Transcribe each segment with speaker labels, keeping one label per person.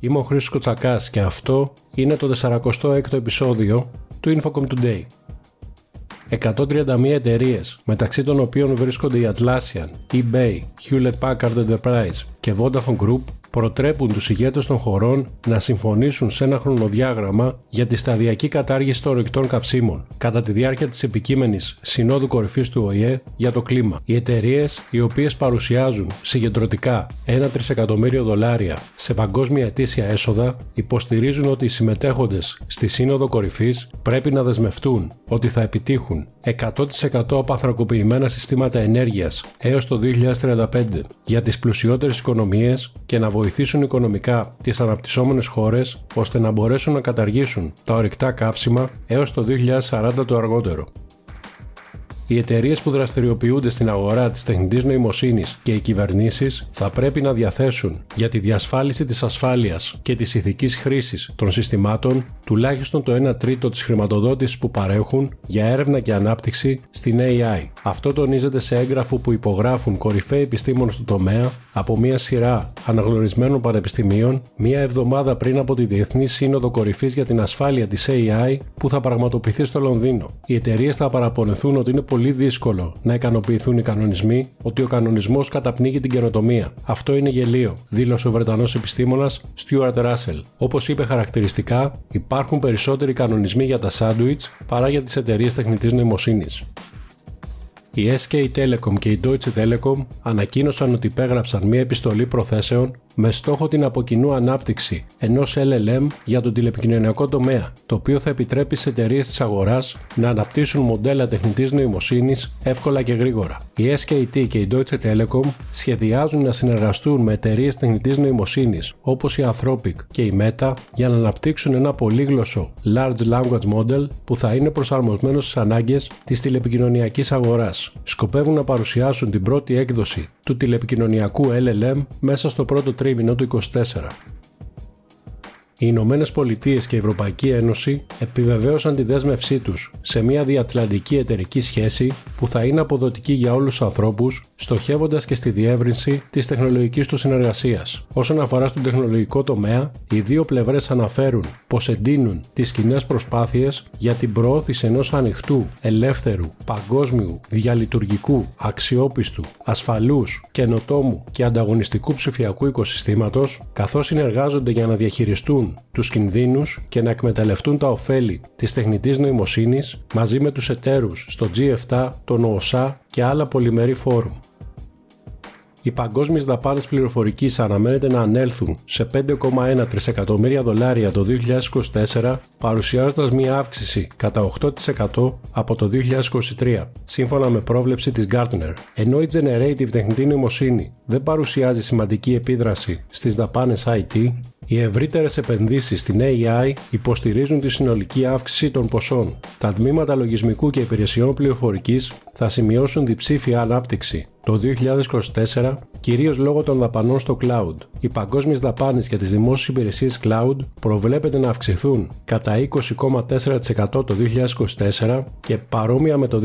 Speaker 1: Είμαι ο Χρήστος Κοτσακάς και αυτό είναι το 46ο επεισόδιο του Infocom Today. 131 εταιρείες, μεταξύ των οποίων βρίσκονται η Atlassian, eBay, Hewlett Packard Enterprise και Vodafone Group, προτρέπουν τους ηγέτες των χωρών να συμφωνήσουν σε ένα χρονοδιάγραμμα για τη σταδιακή κατάργηση των ορυκτών καυσίμων κατά τη διάρκεια της επικείμενης Συνόδου Κορυφής του ΟΗΕ για το κλίμα. Οι εταιρείες, οι οποίες παρουσιάζουν συγκεντρωτικά 1 τρισεκατομμύριο δολάρια σε παγκόσμια ετήσια έσοδα, υποστηρίζουν ότι οι συμμετέχοντες στη Σύνοδο Κορυφής πρέπει να δεσμευτούν ότι θα επιτύχουν 100% απανθρακοποιημένα συστήματα ενέργειας έως το 2035 για τις πλουσιότερες οικονομίες και να βοηθήσουν οικονομικά τις αναπτυσσόμενες χώρες ώστε να μπορέσουν να καταργήσουν τα ορυκτά καύσιμα έως το 2040 το αργότερο. Οι εταιρείες που δραστηριοποιούνται στην αγορά της τεχνητής νοημοσύνης και οι κυβερνήσεις θα πρέπει να διαθέσουν για τη διασφάλιση της ασφάλειας και της ηθικής χρήσης των συστημάτων τουλάχιστον το 1 τρίτο της χρηματοδότησης που παρέχουν για έρευνα και ανάπτυξη στην AI. Αυτό τονίζεται σε έγγραφο που υπογράφουν κορυφαίοι επιστήμονες του τομέα από μια σειρά αναγνωρισμένων πανεπιστημίων μία εβδομάδα πριν από τη Διεθνή Σύνοδο Κορυφής για την Ασφάλεια της AI που θα πραγματοποιηθεί στο Λονδίνο. Οι εταιρείες θα παραπονεθούν ότι είναι πολύ δύσκολο να ικανοποιηθούν οι κανονισμοί ότι ο κανονισμός καταπνίγει την καινοτομία. Αυτό είναι γελίο, δήλωσε ο Βρετανός επιστήμονας Stuart Russell. Όπως είπε χαρακτηριστικά, υπάρχουν περισσότεροι κανονισμοί για τα σάντουιτς παρά για τις εταιρείες τεχνητής νοημοσύνης. Η SK Telecom και η Deutsche Telekom ανακοίνωσαν ότι υπέγραψαν μία επιστολή προθέσεων με στόχο την αποκοινού ανάπτυξη ενός LLM για τον τηλεπικοινωνιακό τομέα, το οποίο θα επιτρέπει σε εταιρείες της αγοράς να αναπτύσσουν μοντέλα τεχνητής νοημοσύνης εύκολα και γρήγορα. Η SKT και η Deutsche Telekom σχεδιάζουν να συνεργαστούν με εταιρείες τεχνητής νοημοσύνης όπως η Anthropic και η Meta για να αναπτύξουν ένα πολύγλωσσο Large Language Model που θα είναι προσαρμοσμένο στις ανάγκες της τηλεπικοινωνιακής αγοράς. Σκοπεύουν να παρουσιάσουν την πρώτη έκδοση του τηλεπικοινωνιακού LLM μέσα στο πρώτο τρίμηνο του 24. Οι Ηνωμένε Πολιτείες και η Ευρωπαϊκή Ένωση επιβεβαίωσαν τη δέσμευσή τους σε μια διατλαντική εταιρική σχέση που θα είναι αποδοτική για όλους τους ανθρώπους, στοχεύοντας και στη διεύρυνση της τεχνολογικής τους συνεργασίας. Όσον αφορά στον τεχνολογικό τομέα, οι δύο πλευρές αναφέρουν πως εντείνουν τις κοινές προσπάθειες για την προώθηση ενός ανοιχτού, ελεύθερου, παγκόσμιου, διαλειτουργικού, αξιόπιστου, ασφαλούς, καινοτόμου και ανταγωνιστικού ψηφιακού οικοσυστήματος, καθώς συνεργάζονται για να διαχειριστούν τους κινδύνους και να εκμεταλλευτούν τα ωφέλη της τεχνητής νοημοσύνης μαζί με τους εταίρους στο G7, τον ΟΟΣΑ και άλλα πολυμερή φόρουμ. Οι παγκόσμιες δαπάνες πληροφορικής αναμένεται να ανέλθουν σε 5,1 τρισεκατομμύρια δολάρια το 2024, παρουσιάζοντας μια αύξηση κατά 8% από το 2023, σύμφωνα με πρόβλεψη της Gartner. Ενώ η Generative τεχνητή νοημοσύνη δεν παρουσιάζει σημαντική επίδραση στις δαπάνες IT, οι ευρύτερες επενδύσεις στην AI υποστηρίζουν τη συνολική αύξηση των ποσών. Τα τμήματα λογισμικού και υπηρεσιών πληροφορικής θα σημειώσουν διψήφια ανάπτυξη το 2024, κυρίως λόγω των δαπανών στο cloud. Οι παγκόσμιες δαπάνες για τις δημόσιες υπηρεσίες cloud προβλέπεται να αυξηθούν κατά 20,4% το 2024 και παρόμοια με το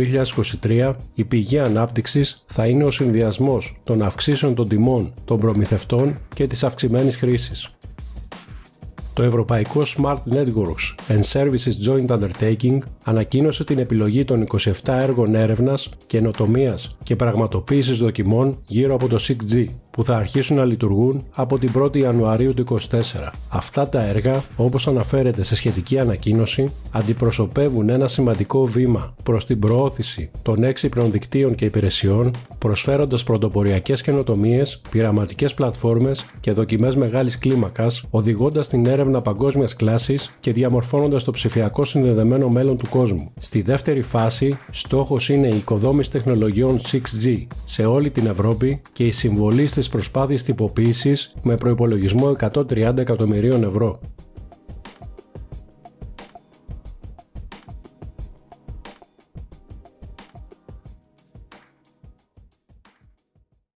Speaker 1: 2023, η πηγή ανάπτυξης θα είναι ο συνδυασμός των αυξήσεων των τιμών των προμηθευτών και της αυξημένης χρήσης. Το Ευρωπαϊκό Smart Networks and Services Joint Undertaking ανακοίνωσε την επιλογή των 27 έργων έρευνας, καινοτομίας και πραγματοποίησης δοκιμών γύρω από το 6G, που θα αρχίσουν να λειτουργούν από την 1η Ιανουαρίου του 2024. Αυτά τα έργα, όπως αναφέρεται σε σχετική ανακοίνωση, αντιπροσωπεύουν ένα σημαντικό βήμα προς την προώθηση των έξυπνων δικτύων και υπηρεσιών, προσφέροντας πρωτοποριακές καινοτομίες, πειραματικές πλατφόρμες και δοκιμές μεγάλης κλίμακας, οδηγώντας την έρευνα παγκόσμιας κλάσης και διαμορφώνοντας το ψηφιακό συνδεδεμένο μέλλον του κόσμου. Στη δεύτερη φάση, στόχος είναι η οικοδόμηση τεχνολογιών 6G σε όλη την Ευρώπη και η συμβολή στις προσπάθειες τυποποίησης με προϋπολογισμό 130 εκατομμυρίων ευρώ.